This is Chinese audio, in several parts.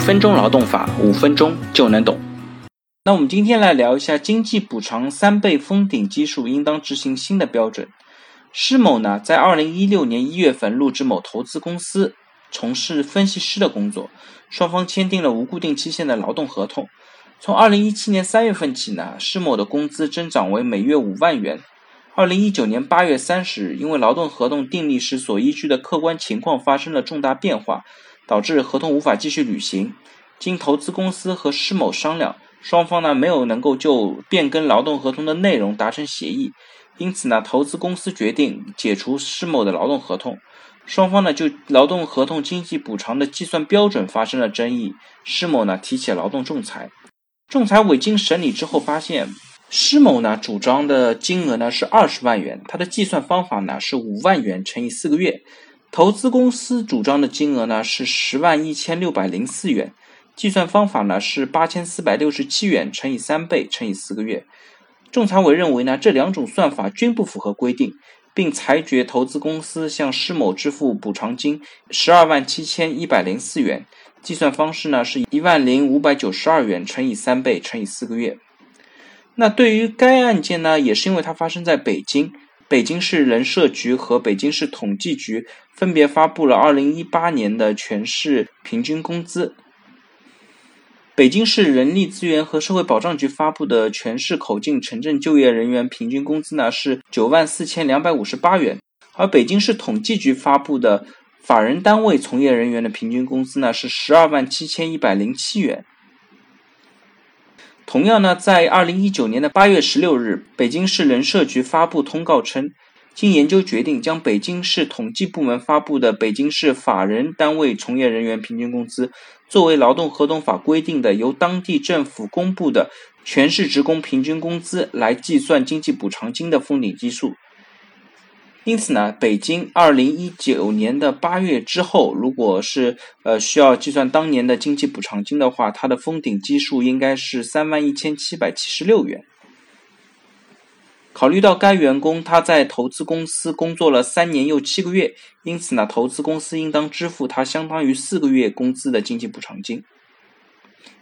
分钟劳动法，五分钟就能懂。那我们今天来聊一下经济补偿三倍封顶基数应当执行新的标准。施某呢，在二零一六年一月份入职某投资公司，从事分析师的工作，双方签订了无固定期限的劳动合同。从二零一七年三月份起呢，施某的工资增长为每月五万元。二零一九年八月三十日，因为劳动合同订立时所依据的客观情况发生了重大变化，导致合同无法继续履行。经投资公司和施某商量，双方呢没有能够就变更劳动合同的内容达成协议，因此呢，投资公司决定解除施某的劳动合同。双方呢就劳动合同经济补偿的计算标准发生了争议，施某呢提起劳动仲裁。仲裁委经审理之后发现。施某呢主张的金额呢是二十万元，他的计算方法呢是五万元乘以四个月。投资公司主张的金额呢是十万一千六百零四元，计算方法呢是八千四百六十七元乘以三倍乘以四个月。仲裁委认为呢这两种算法均不符合规定，并裁决投资公司向施某支付补偿金十二万七千一百零四元，计算方式呢是一万零五百九十二元乘以三倍乘以四个月。那对于该案件呢，也是因为它发生在北京，北京市人社局和北京市统计局分别发布了二零一八年的全市平均工资。北京市人力资源和社会保障局发布的全市口径城镇就业人员平均工资呢是九万四千两百五十八元，而北京市统计局发布的法人单位从业人员的平均工资呢是十二万七千一百零七元。同样呢，在二零一九年的八月十六日，北京市人社局发布通告称，经研究决定，将北京市统计部门发布的北京市法人单位从业人员平均工资，作为劳动合同法规定的由当地政府公布的全市职工平均工资来计算经济补偿金的封顶基数。因此呢，北京二零一九年的八月之后，如果是呃需要计算当年的经济补偿金的话，它的封顶基数应该是三万一千七百七十六元。考虑到该员工他在投资公司工作了三年又七个月，因此呢，投资公司应当支付他相当于四个月工资的经济补偿金，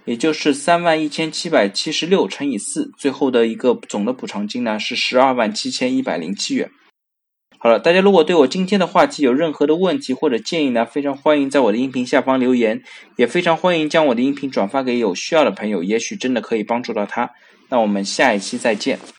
也就是三万一千七百七十六乘以四，最后的一个总的补偿金呢是十二万七千一百零七元。好了，大家如果对我今天的话题有任何的问题或者建议呢，非常欢迎在我的音频下方留言，也非常欢迎将我的音频转发给有需要的朋友，也许真的可以帮助到他。那我们下一期再见。